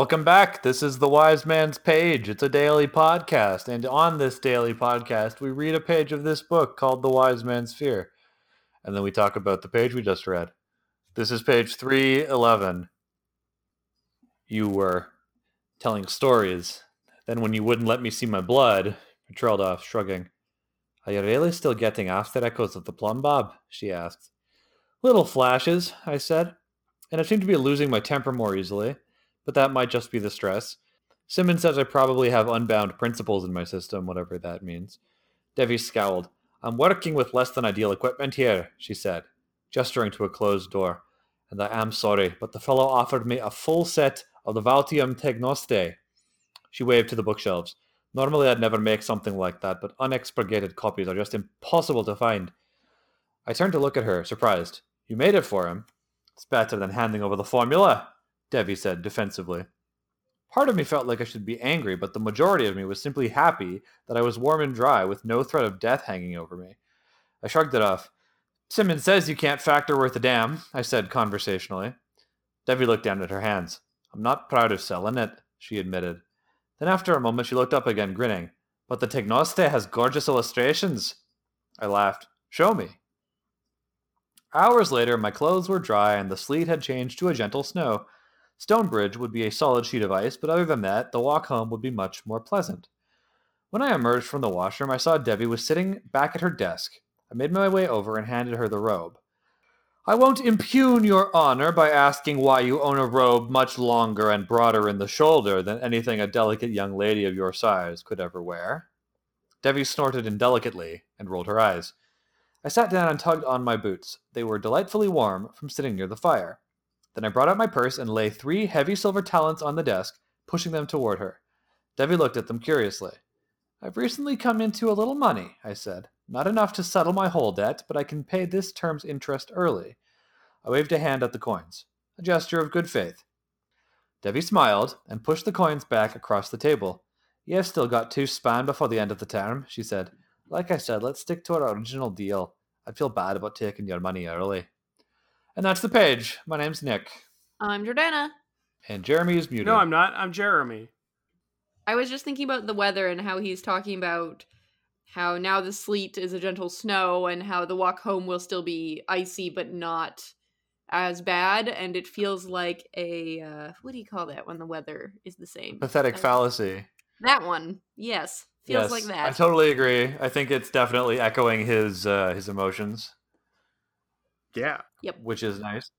Welcome back. This is the Wise Man's Page. It's a daily podcast. And on this daily podcast, we read a page of this book called The Wise Man's Fear. And then we talk about the page we just read. This is page 311. You were telling stories. Then, when you wouldn't let me see my blood, I trailed off, shrugging. Are you really still getting after echoes of the plum bob? she asked. Little flashes, I said, and I seem to be losing my temper more easily but that might just be the stress. Simmons says I probably have unbound principles in my system, whatever that means. Devi scowled. I'm working with less than ideal equipment here, she said, gesturing to a closed door. And I am sorry, but the fellow offered me a full set of the Valtium Tegnoste. She waved to the bookshelves. Normally I'd never make something like that, but unexpurgated copies are just impossible to find. I turned to look at her, surprised. You made it for him. It's better than handing over the formula, Devi said defensively. Part of me felt like I should be angry, but the majority of me was simply happy that I was warm and dry with no threat of death hanging over me. I shrugged it off. Simmons says you can't factor worth a damn, I said conversationally. Devi looked down at her hands. I'm not proud of selling it, she admitted. Then after a moment she looked up again, grinning. But the Tegnoste has gorgeous illustrations. I laughed. Show me. Hours later, my clothes were dry and the sleet had changed to a gentle snow. Stonebridge would be a solid sheet of ice, but other than that, the walk home would be much more pleasant. When I emerged from the washroom, I saw Devi was sitting back at her desk. I made my way over and handed her the robe. I won't impugn your honor by asking why you own a robe much longer and broader in the shoulder than anything a delicate young lady of your size could ever wear. Devi snorted indelicately and rolled her eyes. I sat down and tugged on my boots. They were delightfully warm from sitting near the fire. Then I brought out my purse and lay three heavy silver talents on the desk, pushing them toward her. Devi looked at them curiously. I've recently come into a little money, I said. Not enough to settle my whole debt, but I can pay this term's interest early. I waved a hand at the coins, a gesture of good faith. Devi smiled and pushed the coins back across the table. You've still got two span before the end of the term, she said. Like I said, let's stick to our original deal. I'd feel bad about taking your money early. And that's the page. My name's Nick. I'm Jordana. And Jeremy is muted. No, I'm not. I'm Jeremy. I was just thinking about the weather and how he's talking about how now the sleet is a gentle snow and how the walk home will still be icy but not as bad and it feels like a uh, what do you call that when the weather is the same pathetic fallacy that one yes feels yes, like that i totally agree i think it's definitely echoing his uh, his emotions yeah Yep. Which is nice.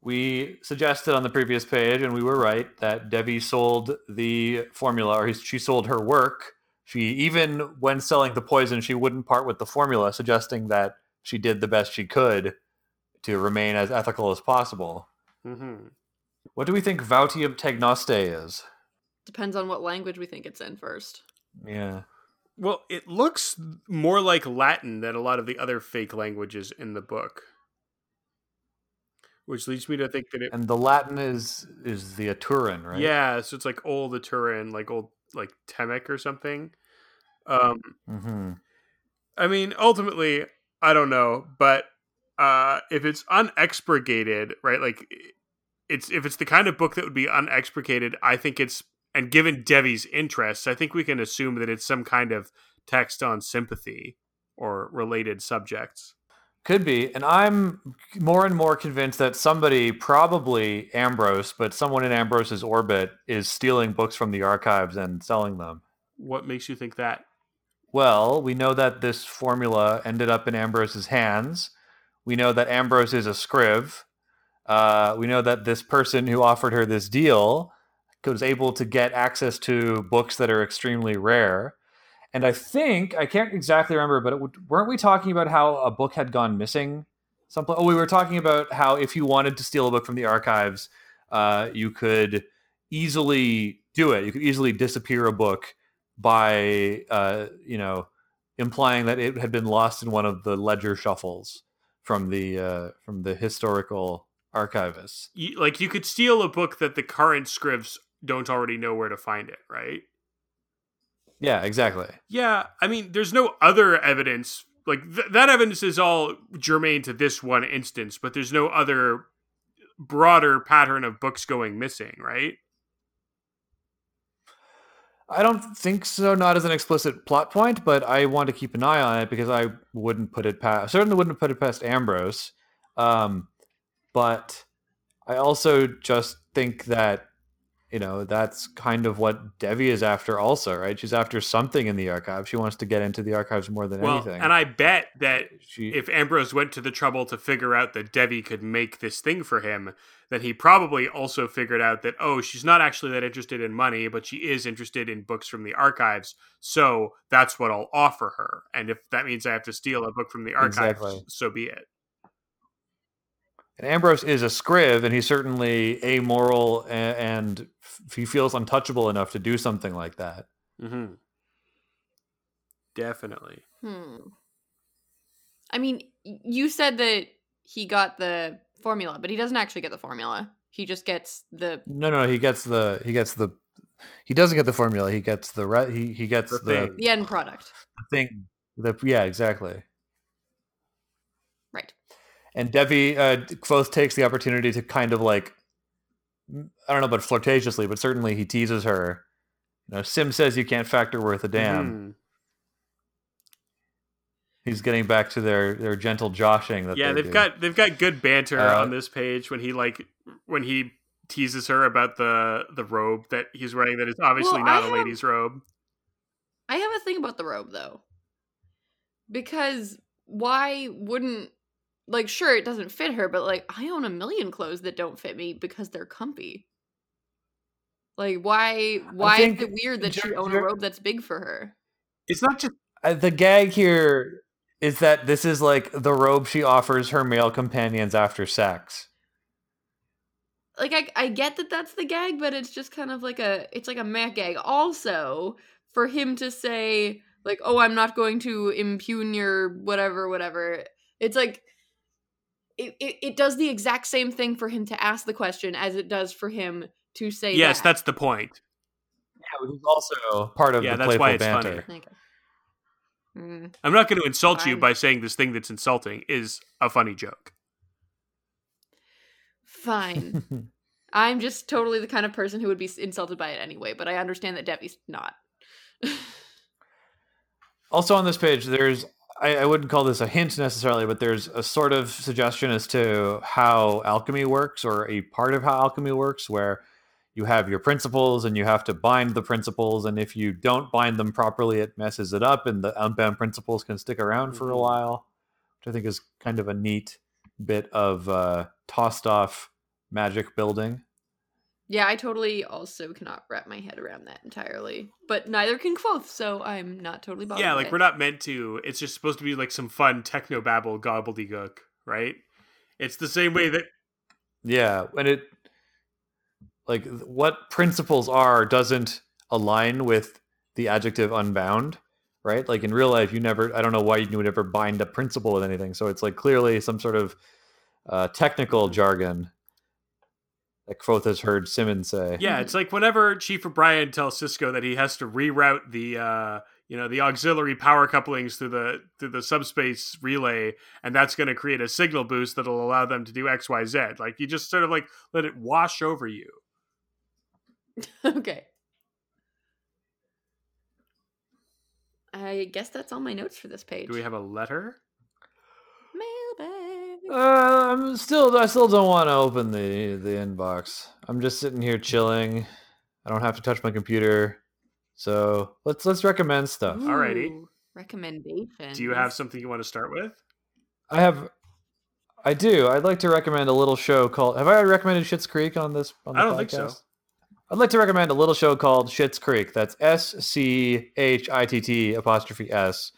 We suggested on the previous page, and we were right, that Devi sold the formula, or she sold her work. She, even when selling the poison, she wouldn't part with the formula, suggesting that she did the best she could to remain as ethical as possible. Mm-hmm. What do we think Vautium Tegnoste is? Depends on what language we think it's in first. Yeah. Well, it looks more like Latin than a lot of the other fake languages in the book which leads me to think that it and the Latin is is the Aturan, right? Yeah, so it's like old Aturan, like old like Temic or something. Um, mm-hmm. I mean, ultimately, I don't know, but uh, if it's unexpurgated, right? Like, it's if it's the kind of book that would be unexpurgated, I think it's and given Devi's interests, I think we can assume that it's some kind of text on sympathy or related subjects. Could be. And I'm more and more convinced that somebody, probably Ambrose, but someone in Ambrose's orbit, is stealing books from the archives and selling them. What makes you think that? Well, we know that this formula ended up in Ambrose's hands. We know that Ambrose is a scriv. Uh, we know that this person who offered her this deal was able to get access to books that are extremely rare. And I think I can't exactly remember, but weren't we talking about how a book had gone missing? Something. Oh, we were talking about how if you wanted to steal a book from the archives, uh, you could easily do it. You could easily disappear a book by, uh, you know, implying that it had been lost in one of the ledger shuffles from the uh, from the historical archivists. You, like you could steal a book that the current scrivs don't already know where to find it, right? Yeah, exactly. Yeah, I mean, there's no other evidence. Like th- that evidence is all germane to this one instance, but there's no other broader pattern of books going missing, right? I don't think so. Not as an explicit plot point, but I want to keep an eye on it because I wouldn't put it past. Certainly wouldn't put it past Ambrose. Um, but I also just think that you know that's kind of what Devi is after, also, right? She's after something in the archive. She wants to get into the archives more than well, anything. and I bet that she, if Ambrose went to the trouble to figure out that Devi could make this thing for him, then he probably also figured out that oh, she's not actually that interested in money, but she is interested in books from the archives. So that's what I'll offer her. And if that means I have to steal a book from the archives, Exactly. so be it. And Ambrose is a scriv, and he's certainly amoral, and, and f- he feels untouchable enough to do something like that. Mm-hmm. Definitely. Hmm. I mean, you said that he got the formula, but he doesn't actually get the formula. He just gets the No, no, he gets the he gets the he doesn't get the formula. He gets the re- he he gets The the, the end product. The thing. The yeah, exactly. Right. And Devi uh, Kvothe takes the opportunity to kind of like I don't know about flirtatiously, but certainly he teases her. You know, Sim says you can't factor worth a damn. Mhm. He's getting back to their their gentle joshing that Yeah, they they've do. got they've got good banter Uh, on this page when he like when he teases her about the the robe that he's wearing that is obviously Well, not I a have- lady's robe. I have a thing about the robe though. Because why wouldn't like sure it doesn't fit her, but like I own a million clothes that don't fit me because they're comfy. Like why why is it weird that she own a robe that's big for her? It's not just Uh, the gag here is that this is like the robe she offers her male companions after sex. Like I I get that that's the gag, but it's just kind of like a it's like a Mac gag. Also, for him to say like, "Oh, I'm not going to impugn your whatever, whatever," it's like it, it, it does the exact same thing for him to ask the question as it does for him to say yes, that. that's the point. Yeah, which is also part of Yeah, the that's playful why it's banter. funny. Okay. Mm, I'm not going to insult you by saying this thing that's insulting is a funny joke. fine. I'm just totally the kind of person who would be insulted by it anyway, but I understand that Devi's not. Also on this page, there's I, I wouldn't call this a hint necessarily, but there's a sort of suggestion as to how alchemy works, or a part of how alchemy works, where you have your principles and you have to bind the principles, and if you don't bind them properly, it messes it up, and the unbound principles can stick around for a Mhm. while, which I think is kind of a neat bit of uh, tossed off magic building. Yeah, I totally also cannot wrap my head around that entirely. But neither can Kvothe, so I'm not totally bothered. yeah, like it. we're not meant to. It's just supposed to be like some fun techno babble gobbledygook, right? It's the same way that Yeah, and it like what principles are doesn't align with the adjective unbound, right? Like in real life, you never. I don't know why you would ever bind a principle with anything. So it's like clearly some sort of uh, technical jargon that Kvothe has heard Simmons say. Yeah, it's like whenever Chief O'Brien tells Sisko that he has to reroute the uh you know the auxiliary power couplings through the through the subspace relay and that's going to create a signal boost that'll allow them to do xyz like you just sort of like let it wash over you okay. I guess that's all my notes for this page. do we have a letter mailbag? I'm still. I still don't want to open the the inbox. I'm just sitting here chilling. I don't have to touch my computer. So let's let's recommend stuff. Alrighty. Ooh, Recommendations. do you have something you want to start with I have. I do. I'd like to recommend a little show called. Have I already recommended Schitt's Creek on this? On the I don't think so. podcast? I'd like to recommend a little show called Schitt's Creek. That's S C H I T T apostrophe S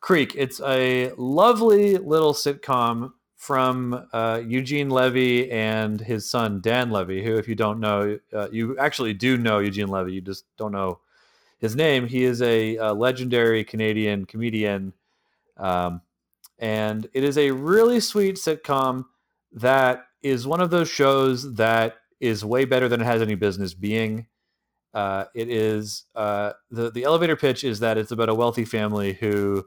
Creek. It's a lovely little sitcom from uh, Eugene Levy and his son Dan Levy, who, if you don't know, uh, you actually do know Eugene Levy. You just don't know his name. He is a, uh legendary Canadian comedian. Um, and it is a really sweet sitcom that is one of those shows that is way better than it has any business being. Uh, it is uh, the the elevator pitch is that it's about a wealthy family who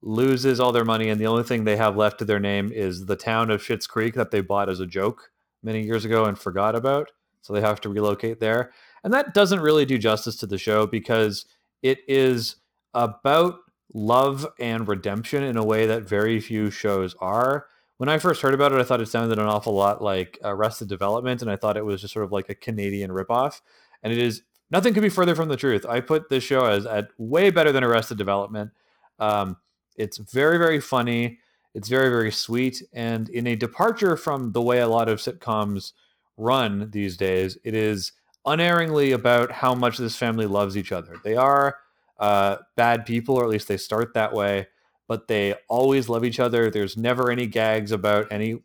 loses all their money and the only thing they have left to their name is the town of Schitt's Creek that they bought as a joke many years ago and forgot about. So they have to relocate there. And that doesn't really do justice to the show because it is about love and redemption in a way that very few shows are. When I first heard about it, I thought it sounded an awful lot like Arrested Development, and I thought it was just sort of like a Canadian ripoff. And it is nothing could be further from the truth. I put this show as at way better than Arrested Development. Um, it's very, very funny. It's very, very sweet. And in a departure from the way a lot of sitcoms run these days, it is unerringly about how much this family loves each other. They are uh, bad people, or at least they start that way, but they always love each other. There's never any gags about any.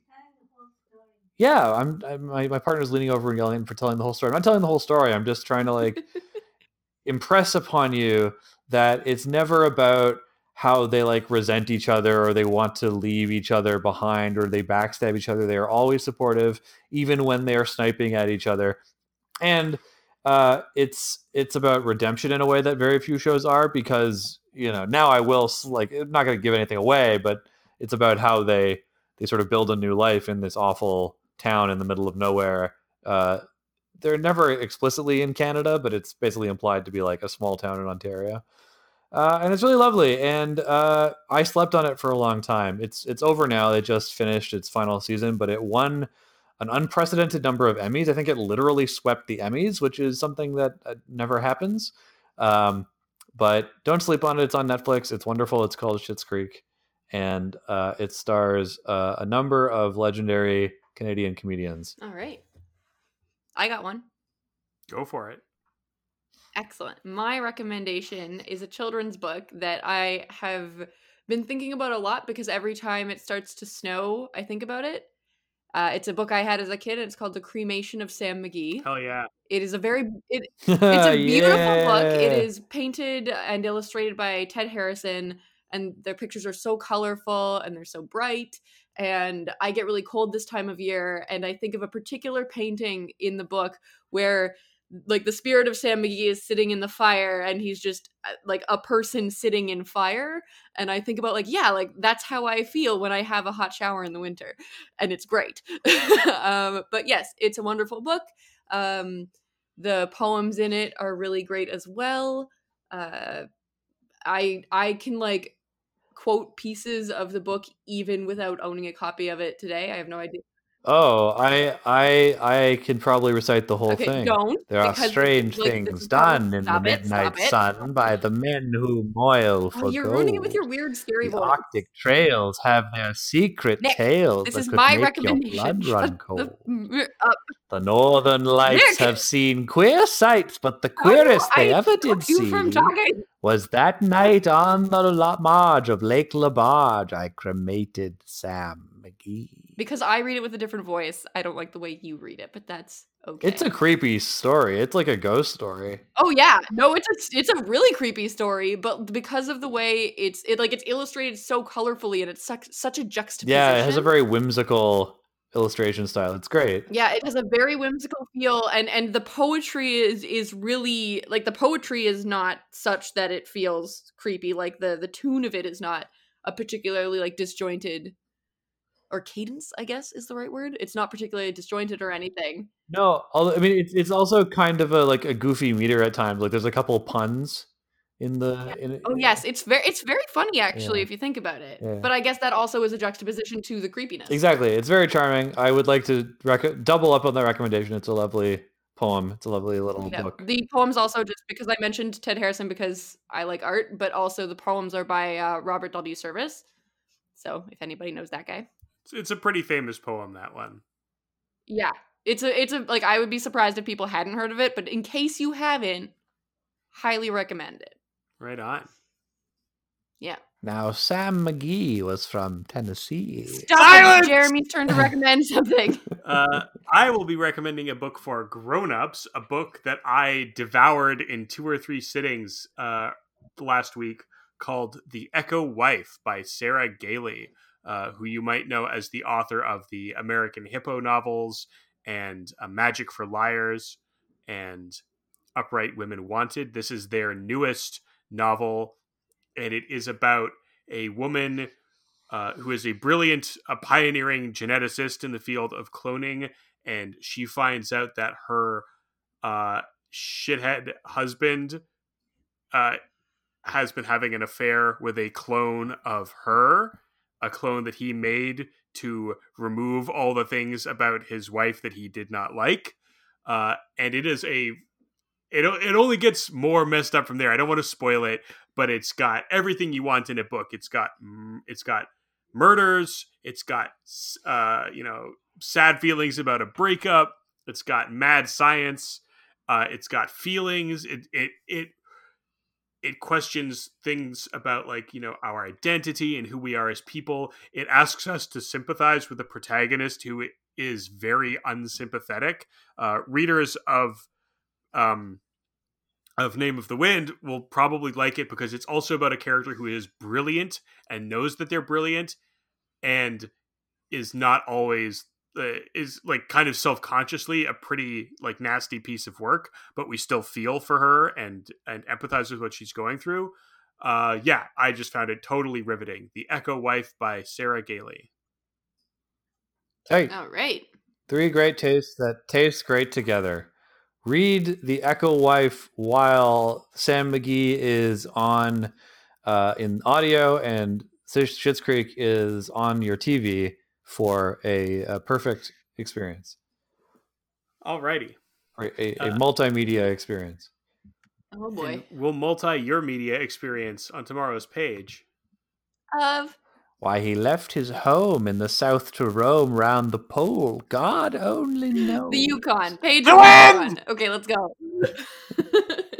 Yeah, I'm, I'm my, my partner's leaning over and yelling for telling the whole story. I'm not telling the whole story. I'm just trying to like impress upon you that it's never about how they like resent each other or they want to leave each other behind or they backstab each other. They are always supportive, even when they are sniping at each other. And uh, it's it's about redemption in a way that very few shows are because you know now I will like I'm not going to give anything away, but it's about how they they sort of build a new life in this awful town in the middle of nowhere. Uh, they're never explicitly in Canada, but it's basically implied to be like a small town in Ontario. Uh, and it's really lovely. And uh, I slept on it for a long time. It's it's over now. They just finished its final season, but it won an unprecedented number of Emmys. I think it literally swept the Emmys, which is something that uh, never happens. Um, but don't sleep on it. It's on Netflix. It's wonderful. It's called Schitt's Creek, and uh, it stars uh, a number of legendary Canadian comedians. All right, I got one. Go for it. Excellent. My recommendation is a children's book that I have been thinking about a lot because every time it starts to snow, I think about it. Uh, it's a book I had as a kid, and it's called The Cremation of Sam McGee. Hell yeah! It is a very it, it's a beautiful yeah. book. It is painted and illustrated by Ted Harrison, and the pictures are so colorful and they're so bright. And I get really cold this time of year, and I think of a particular painting in the book where like the spirit of Sam McGee is sitting in the fire and he's just uh, like a person sitting in fire. And I think about like yeah like that's how I feel when I have a hot shower in the winter and it's great. Um, but yes it's a wonderful book. Um, the poems in it are really great as well. Uh, I I can like quote pieces of the book even without owning a copy of it today. I have no idea Oh, I I I can probably recite the whole Okay, thing. don't There are strange like things done in the midnight it. sun by the men who moil Oh, for you're ruining it with your weird scary The voice. Arctic trails have their secret Nick, tales This that is could my make recommendation. your blood run cold. f- uh, up. The northern lights Nick! have seen queer sights, but the do queerest they I ever did stop you from see was that night on the la- marge of Lake Lebarge. I cremated Sam McGee. Because I read it with a different voice. I don't like the way you read it, but that's okay. It's a creepy story. It's like a ghost story. Oh yeah, no, it's a it's a really creepy story, but because of the way it's it like it's illustrated so colorfully and it's such such a juxtaposition. Yeah, it has a very whimsical illustration style. It's great. yeah it has a very whimsical feel and and the poetry is is really like the poetry is not such that it feels creepy like the the tune of it is not a particularly like disjointed or cadence i guess is the right word it's not particularly disjointed or anything No, although I mean it's it's also kind of a like a goofy meter at times. Like there's a couple puns in the in it. oh yes it's very it's very funny actually Yeah. if you think about it Yeah. but i guess that also is a juxtaposition to the creepiness Exactly. It's very charming. I would like to rec- double up on that recommendation. It's a lovely poem. It's a lovely little Yeah, book. the poems also just because I mentioned Ted Harrison because I like art, but also the poems are by uh, Robert W. Service. So if anybody knows that guy, It's, it's a pretty famous poem. That one. yeah, it's a it's a like I would be surprised if people hadn't heard of it, but in case you haven't, highly recommend it. Right on. Yeah, Now Sam McGee was from Tennessee. stop Silence! it. Jeremy's turn to recommend something. Uh, I will be recommending a book for grown-ups, a book that I devoured in two or three sittings uh, last week called The Echo Wife by Sarah Gailey, uh, who you might know as the author of the American Hippo novels and uh, Magic for Liars and Upright Women Wanted. This is their newest novel, and it is about a woman uh, who is a brilliant, a pioneering geneticist in the field of cloning, and she finds out that her uh, shithead husband uh, has been having an affair with a clone of her, a clone that he made to remove all the things about his wife that he did not like. Uh, and it is a it it only gets more messed up from there. I don't want to spoil it, but it's got everything you want in a book. It's got it's got murders. It's got uh, you know sad feelings about a breakup. It's got mad science. Uh, it's got feelings. It it it it questions things about like you know our identity and who we are as people. It asks us to sympathize with the protagonist who is very unsympathetic. Uh, readers of um, of Name of the Wind will probably like it because it's also about a character who is brilliant and knows that they're brilliant and is not always uh, is like kind of self-consciously a pretty like nasty piece of work but we still feel for her and and empathize with what she's going through. Uh yeah i just found it totally riveting. The echo wife by sarah gailey. Hey. All right. Three great tastes that taste great together. Read the echo wife while sam mcgee is on uh in audio and Schitt's Creek is on your TV for a, a perfect experience. Alrighty. A, a, a uh, multimedia experience. Oh boy. And we'll multi your media experience on tomorrow's page. Of why he left his home in the south to roam round the pole. God only knows. The Yukon. Page one. Okay, let's go.